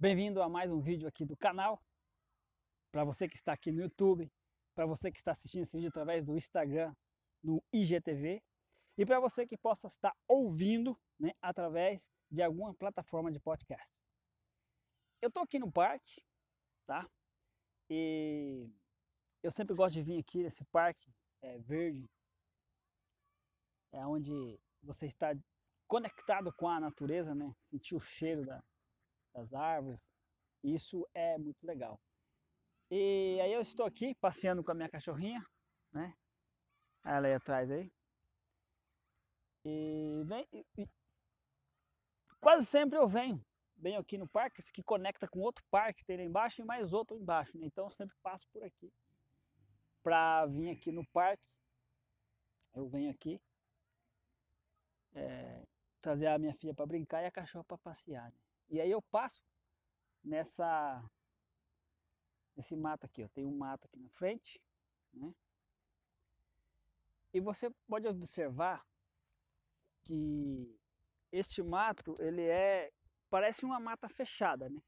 Bem-vindo a mais um vídeo aqui do canal. Para você que está aqui no YouTube, para você que está assistindo esse vídeo através do Instagram, no IGTV, e para você que possa estar ouvindo né, através de alguma plataforma de podcast. Eu estou aqui no parque, tá? E eu sempre gosto de vir aqui nesse parque é, verde, é onde você está conectado com a natureza, né? Sentir o cheiro da, das árvores. Isso é muito legal. E aí eu estou aqui passeando com a minha cachorrinha, né? Ela aí atrás aí. E, vem, e quase sempre eu venho, venho aqui no parque, que conecta com outro parque, tem lá embaixo e mais outro embaixo. Né? Então eu sempre passo por aqui para vir aqui no parque. Eu venho aqui é, trazer a minha filha para brincar e a cachorra para passear. Né? E aí eu passo nessa nesse mato aqui, ó. Tem um mato aqui na frente, né? E você pode observar que este mato, ele é parece uma mata fechada, né?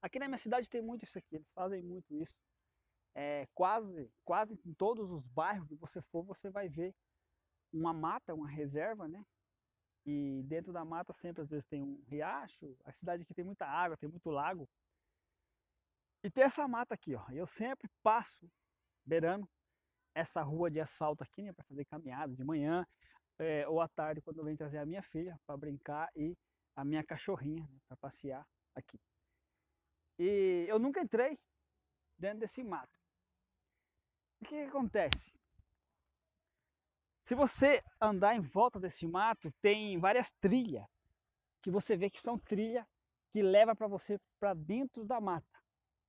Aqui na minha cidade tem muito isso aqui, eles fazem muito isso. É, quase, quase em todos os bairros que você for, você vai ver uma mata, uma reserva, né? E dentro da mata sempre às vezes tem um riacho, a cidade aqui tem muita água, tem muito lago. E tem essa mata aqui, ó. Eu sempre passo beirando essa rua de asfalto aqui, né, para fazer caminhada de manhã é, ou à tarde quando eu venho trazer a minha filha para brincar e a minha cachorrinha né, para passear aqui. E eu nunca entrei dentro desse mato. O que, que acontece? Se você andar em volta desse mato, tem várias trilhas que você vê que são trilhas que leva para você para dentro da mata,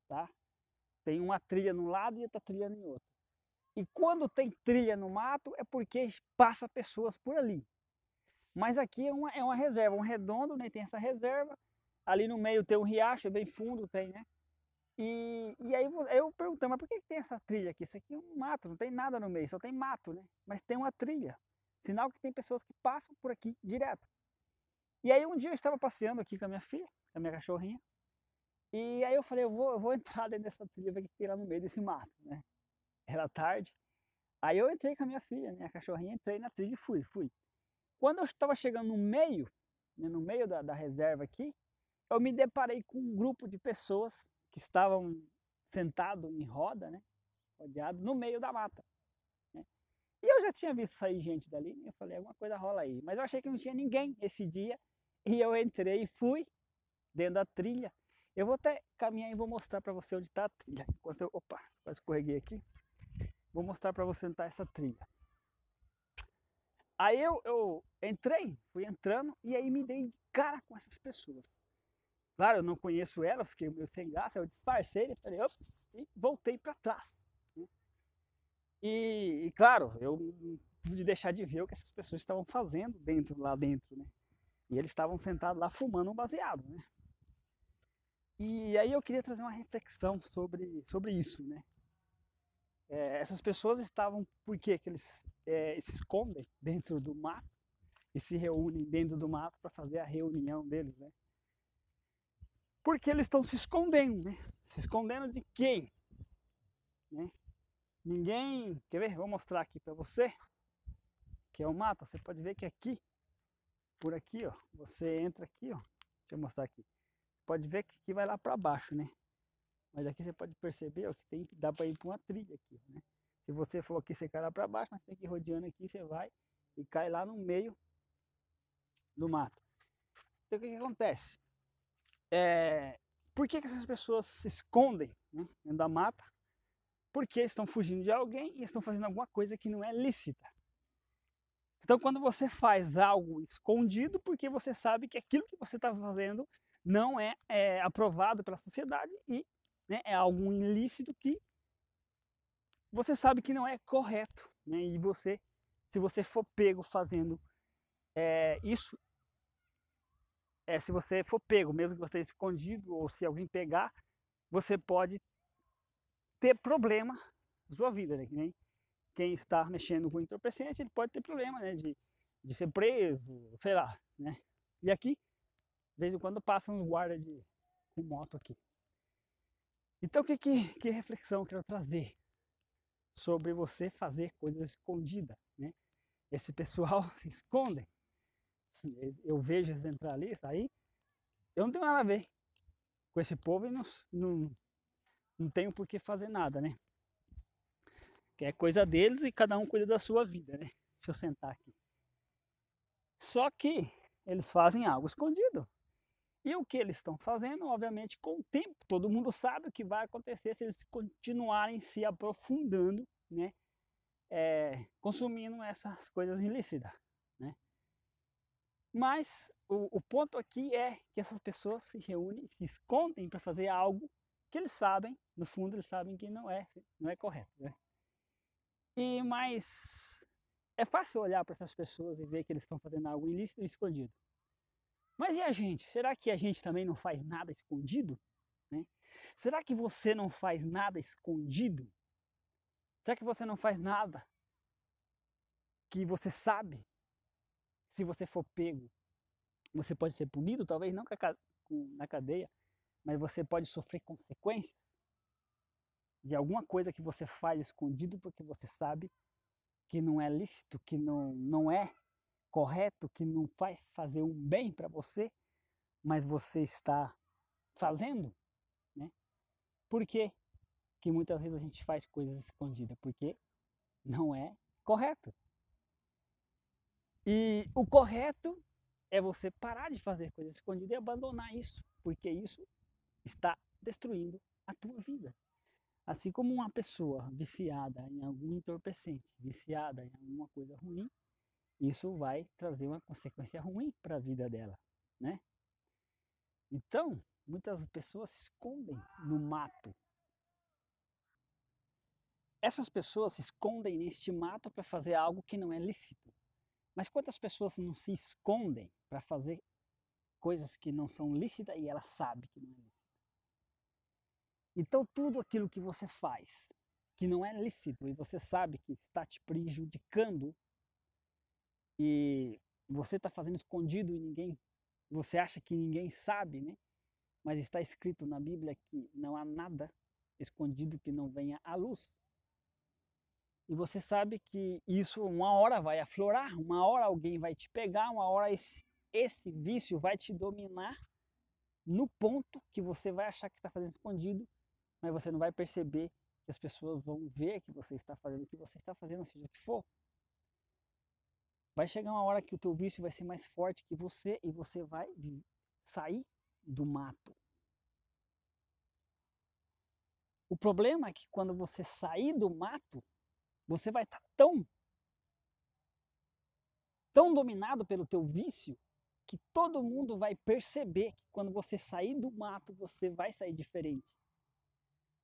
tá? Tem uma trilha num lado e outra trilha no outro. E quando tem trilha no mato é porque passa pessoas por ali. Mas aqui é uma, é uma reserva, um redondo, né? Tem essa reserva. Ali no meio tem um riacho, bem fundo tem, né? E, e aí eu perguntei, mas por que tem essa trilha aqui? Isso aqui é um mato, não tem nada no meio, só tem mato, né? Mas tem uma trilha. Sinal que tem pessoas que passam por aqui direto. E aí um dia eu estava passeando aqui com a minha filha, com a minha cachorrinha. E aí eu falei, eu vou, eu vou entrar dentro dessa trilha, ver o que tem lá no meio desse mato, né? Era tarde. Aí eu entrei com a minha filha, minha cachorrinha, entrei na trilha e fui, fui. Quando eu estava chegando no meio, né, no meio da, da reserva aqui, eu me deparei com um grupo de pessoas que estavam sentados em roda, né? Rodeado no meio da mata. Né? E eu já tinha visto sair gente dali, e eu falei, alguma coisa rola aí. Mas eu achei que não tinha ninguém esse dia. E eu entrei e fui dentro da trilha. Eu vou até caminhar e vou mostrar para você onde está a trilha. Enquanto eu, opa, quase escorreguei aqui. Vou mostrar para você onde está essa trilha. Aí eu, eu entrei, fui entrando e aí me dei de cara com essas pessoas. Claro, eu não conheço ela, fiquei meio sem graça, eu disfarcei falei, e voltei para trás. Né? E, e, claro, eu não pude deixar de ver o que essas pessoas estavam fazendo dentro, lá dentro, né? E eles estavam sentados lá fumando um baseado, né? E aí eu queria trazer uma reflexão sobre, sobre isso, né? É, essas pessoas estavam, por quê? que eles é, se escondem dentro do mato e se reúnem dentro do mato para fazer a reunião deles, né? Porque eles estão se escondendo, né? Se escondendo de quem? Né? Ninguém. Quer ver? Vou mostrar aqui para você. Que é o mato. Você pode ver que aqui, por aqui, ó. Você entra aqui, ó. Deixa eu mostrar aqui. Pode ver que aqui vai lá para baixo, né? Mas aqui você pode perceber ó, que tem, dá para ir para uma trilha aqui, né? Se você for aqui, você cai lá para baixo, mas tem que ir rodeando aqui, você vai e cai lá no meio do mato. Então o que, que acontece? É, por que, que essas pessoas se escondem né, dentro da mata? Porque estão fugindo de alguém e estão fazendo alguma coisa que não é lícita. Então, quando você faz algo escondido, porque você sabe que aquilo que você está fazendo não é, é, aprovado pela sociedade e né, é algo ilícito que você sabe que não é correto. Né, e você, se você for pego fazendo é, isso, é, se você for pego, mesmo que você esteja escondido, ou se alguém pegar, você pode ter problema na sua vida, né? Nem quem está mexendo com entorpecente, ele pode ter problema, né? De, de ser preso, sei lá, né? E aqui, de vez em quando, passam uns guardas de, moto aqui. Então, que, que, que reflexão eu quero trazer sobre você fazer coisas escondidas, né? Esse pessoal se esconde. Eu vejo eles entrar ali, sair. Eu não tenho nada a ver com esse povo e não, não, não tenho por que fazer nada, né? Que é coisa deles e cada um cuida da sua vida, né? Deixa eu sentar aqui. Só que eles fazem algo escondido. E o que eles estão fazendo, obviamente, com o tempo, todo mundo sabe o que vai acontecer se eles continuarem se aprofundando, né? É, consumindo essas coisas ilícitas, né? Mas o, o, ponto aqui é que essas pessoas se reúnem, se escondem para fazer algo que eles sabem, no fundo eles sabem que não é, não é correto, né? E mas é fácil olhar para essas pessoas e ver que eles estão fazendo algo ilícito e escondido. Mas e a gente? Será que a gente também não faz nada escondido? Né? Será que você não faz nada escondido? Será que você não faz nada que você sabe? Se você for pego, você pode ser punido, talvez não na cadeia, mas você pode sofrer consequências de alguma coisa que você faz escondido porque você sabe que não é lícito, que não, não é correto, que não vai fazer um bem para você, mas você está fazendo, né? Por quê? que muitas vezes a gente faz coisas escondidas? Porque não é correto. E o correto é você parar de fazer coisas escondidas e abandonar isso, porque isso está destruindo a tua vida. Assim como uma pessoa viciada em algum entorpecente, viciada em alguma coisa ruim, isso vai trazer uma consequência ruim para a vida dela, né? Então, muitas pessoas se escondem no mato. Essas pessoas se escondem neste mato para fazer algo que não é lícito. Mas quantas pessoas não se escondem para fazer coisas que não são lícitas e ela sabe que não é lícito? Então, tudo aquilo que você faz que não é lícito e você sabe que está te prejudicando e você está fazendo escondido e ninguém, você acha que ninguém sabe, né? Mas está escrito na Bíblia que não há nada escondido que não venha à luz. E você sabe que isso uma hora vai aflorar, uma hora alguém vai te pegar, uma hora esse, esse vício vai te dominar no ponto que você vai achar que está fazendo escondido, mas você não vai perceber que as pessoas vão ver que você está fazendo o que você está fazendo, seja o que for. Vai chegar uma hora que o teu vício vai ser mais forte que você e você vai sair do mato. O problema é que quando você sair do mato, você vai estar tá tão tão dominado pelo teu vício que todo mundo vai perceber que quando você sair do mato, você vai sair diferente.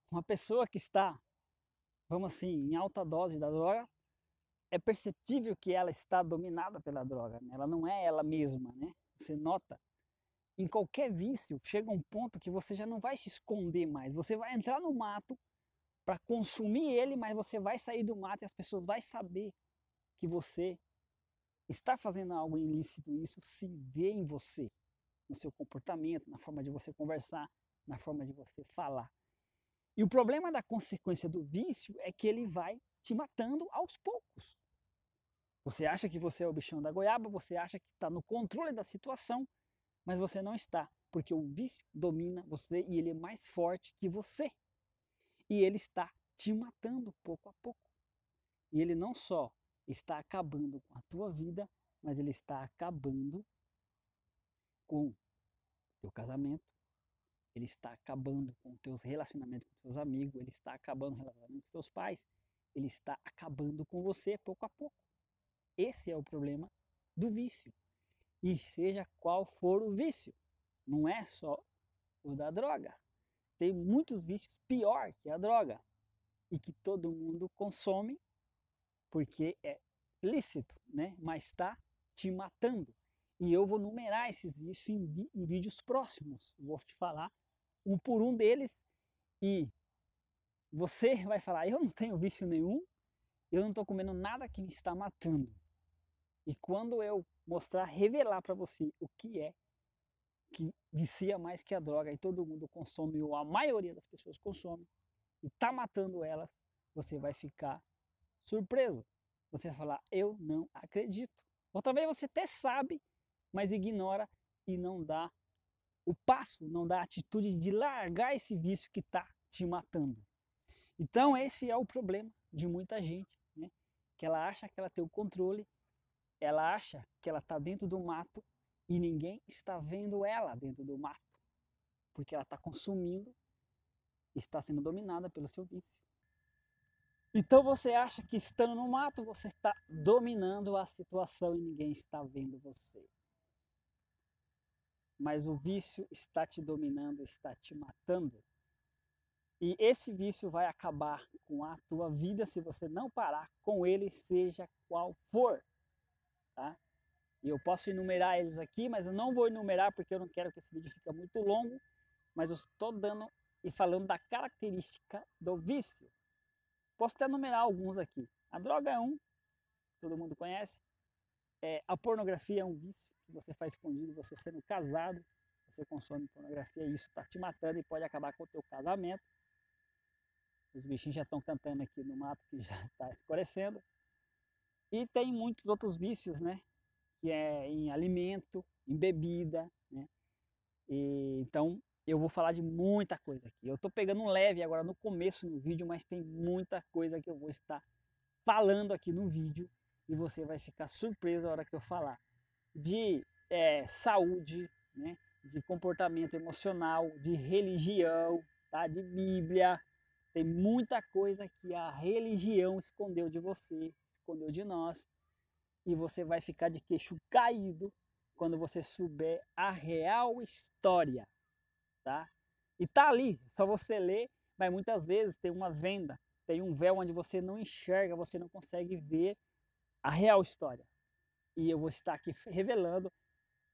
Uma pessoa que está, vamos assim, em alta dose da droga, é perceptível que ela está dominada pela droga, né? ela não é ela mesma, né? Você nota. Em qualquer vício, chega um ponto que você já não vai se esconder mais. Você vai entrar no mato para consumir ele, mas você vai sair do mato e as pessoas vão saber que você está fazendo algo ilícito. Isso se vê em você, no seu comportamento, na forma de você conversar, na forma de você falar. E o problema da consequência do vício é que ele vai te matando aos poucos. Você acha que você é o bichão da goiaba, você acha que está no controle da situação, mas você não está, porque o vício domina você e ele é mais forte que você. E ele está te matando pouco a pouco. E ele não só está acabando com a tua vida, mas ele está acabando com teu casamento, ele está acabando com teus relacionamentos com seus amigos, ele está acabando com relacionamento com seus pais, ele está acabando com você pouco a pouco. Esse é o problema do vício. E seja qual for o vício, não é só o da droga. Tem muitos vícios pior que a droga e que todo mundo consome porque é lícito, né? Mas está te matando. E eu vou numerar esses vícios em, em vídeos próximos. Vou te falar um por um deles e você vai falar: eu não tenho vício nenhum, eu não estou comendo nada que me está matando. E quando eu mostrar, revelar para você o que é que vicia mais que a droga e todo mundo consome, ou a maioria das pessoas consome, e está matando elas, você vai ficar surpreso. Você vai falar, eu não acredito. Ou talvez você até sabe, mas ignora e não dá o passo, não dá a atitude de largar esse vício que está te matando. Então esse é o problema de muita gente, né? que ela acha que ela tem o controle, ela acha que ela está dentro do mato e ninguém está vendo ela dentro do mato, porque ela está consumindo, está sendo dominada pelo seu vício. Então você acha que estando no mato você está dominando a situação e ninguém está vendo você. Mas o vício está te dominando, está te matando. E esse vício vai acabar com a tua vida se você não parar com ele, seja qual for. Tá? E eu posso enumerar eles aqui, mas eu não vou enumerar porque eu não quero que esse vídeo fique muito longo. Mas eu estou dando e falando da característica do vício. Posso até enumerar alguns aqui. A droga é um, todo mundo conhece. É, a pornografia é um vício que você faz escondido, você sendo casado, você consome pornografia e isso está te matando e pode acabar com o teu casamento. Os bichinhos já estão cantando aqui no mato que já está escurecendo. E tem muitos outros vícios, né? Que é em alimento, em bebida, né? E, então eu vou falar de muita coisa aqui. Eu estou pegando um leve agora no começo do vídeo, mas tem muita coisa que eu vou estar falando aqui no vídeo e você vai ficar surpreso a hora que eu falar de é, saúde, né? de comportamento emocional, de religião, tá? de Bíblia, tem muita coisa que a religião escondeu de você, escondeu de nós, e você vai ficar de queixo caído quando você souber a real história, tá? E tá ali, só você ler, mas muitas vezes tem uma venda, tem um véu onde você não enxerga, você não consegue ver a real história. E eu vou estar aqui revelando,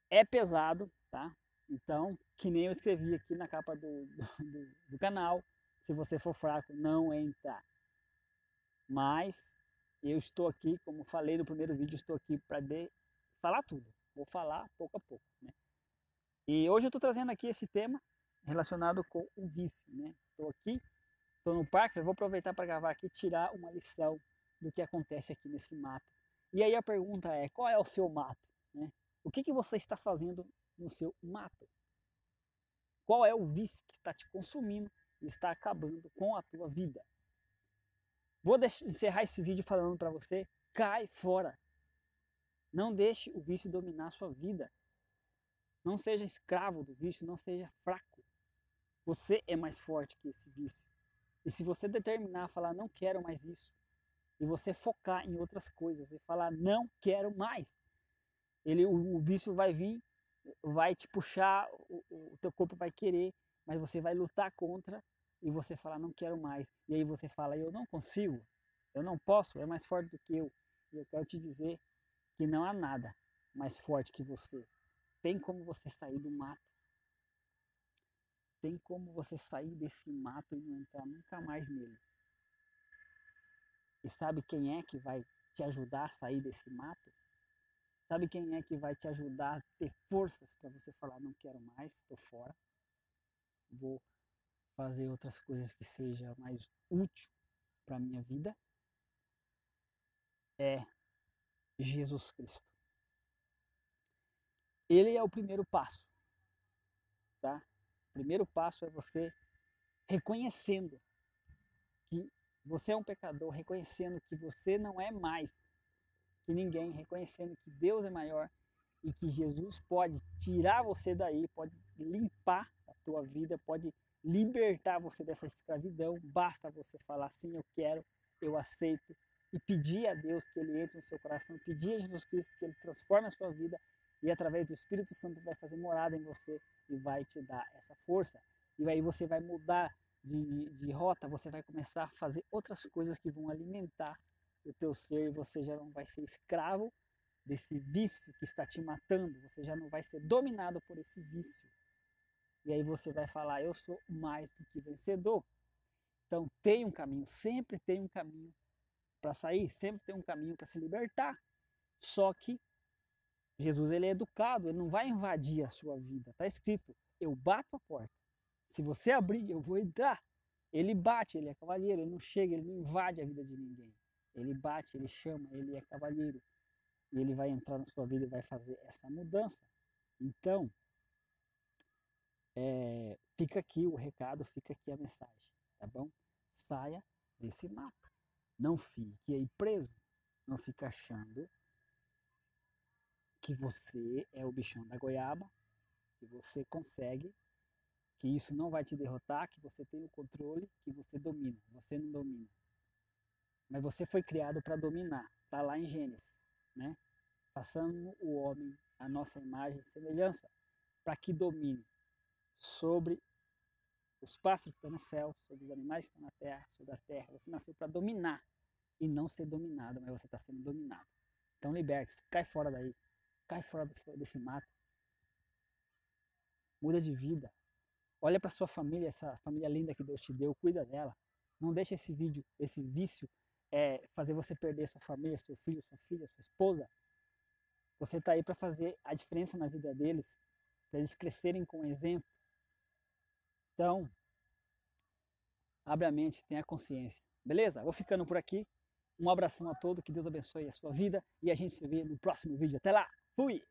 é pesado, tá? Então, que nem eu escrevi aqui na capa do, do, do canal, se você for fraco, não entra. Mas eu estou aqui, como falei no primeiro vídeo, estou aqui para falar tudo. Vou falar pouco a pouco. Né? E hoje eu estou trazendo aqui esse tema relacionado com o vício. Né? Estou aqui, estou no parque, vou aproveitar para gravar aqui e tirar uma lição do que acontece aqui nesse mato. E aí a pergunta é, qual é o seu mato? Né? O que, que você está fazendo no seu mato? Qual é o vício que está te consumindo está acabando com a tua vida. Vou encerrar esse vídeo falando para você, cai fora. Não deixe o vício dominar a sua vida. Não seja escravo do vício, não seja fraco. Você é mais forte que esse vício. E se você determinar falar não quero mais isso, e você focar em outras coisas e falar não quero mais, ele o, o vício vai vir, vai te puxar, o, o teu corpo vai querer, mas você vai lutar contra e você fala, não quero mais. E aí você fala, eu não consigo, eu não posso, é mais forte do que eu. E eu quero te dizer que não há nada mais forte que você. Tem como você sair do mato. Tem como você sair desse mato e não entrar nunca mais nele. E sabe quem é que vai te ajudar a sair desse mato? Sabe quem é que vai te ajudar a ter forças para você falar, não quero mais, estou fora, vou fazer outras coisas que seja mais útil para minha vida é Jesus Cristo. Ele é o primeiro passo, tá? O primeiro passo é você reconhecendo que você é um pecador, reconhecendo que você não é mais que ninguém, reconhecendo que Deus é maior e que Jesus pode tirar você daí, pode limpar a tua vida, pode libertar você dessa escravidão, basta você falar sim, eu quero, eu aceito e pedir a Deus que Ele entre no seu coração, pedir a Jesus Cristo que Ele transforme a sua vida e através do Espírito Santo vai fazer morada em você e vai te dar essa força. E aí você vai mudar de, de rota, você vai começar a fazer outras coisas que vão alimentar o teu ser e você já não vai ser escravo desse vício que está te matando, você já não vai ser dominado por esse vício. E aí você vai falar, eu sou mais do que vencedor. Então tem um caminho, sempre tem um caminho para sair, sempre tem um caminho para se libertar. Só que Jesus ele é educado, ele não vai invadir a sua vida. Está escrito: eu bato a porta. Se você abrir, eu vou entrar. Ele bate, ele é cavalheiro, ele não chega, ele não invade a vida de ninguém. Ele bate, ele chama, ele é cavalheiro. E ele vai entrar na sua vida e vai fazer essa mudança. Então, é, fica aqui o recado, fica aqui a mensagem, tá bom? Saia desse mato. Não fique aí preso. Não fique achando que você é o bichão da goiaba, que você consegue, que isso não vai te derrotar, que você tem o controle, que você domina. Você não domina. Mas você foi criado para dominar. Está lá em Gênesis, né? Passando o homem a nossa imagem e semelhança, para que domine sobre os pássaros que estão no céu, sobre os animais que estão na terra, sobre a terra. Você nasceu para dominar e não ser dominado, mas você está sendo dominado. Então liberte-se, cai fora daí, cai fora desse, desse mato. Muda de vida. Olha para sua família, essa família linda que Deus te deu, cuida dela. Não deixe esse vídeo, esse vício, é, fazer você perder sua família, seu filho, sua filha, sua esposa. Você está aí para fazer a diferença na vida deles, para eles crescerem com exemplo. Então, abre a mente, tenha consciência. Beleza? Vou ficando por aqui. Um abração a todos, que Deus abençoe a sua vida e a gente se vê no próximo vídeo. Até lá, fui!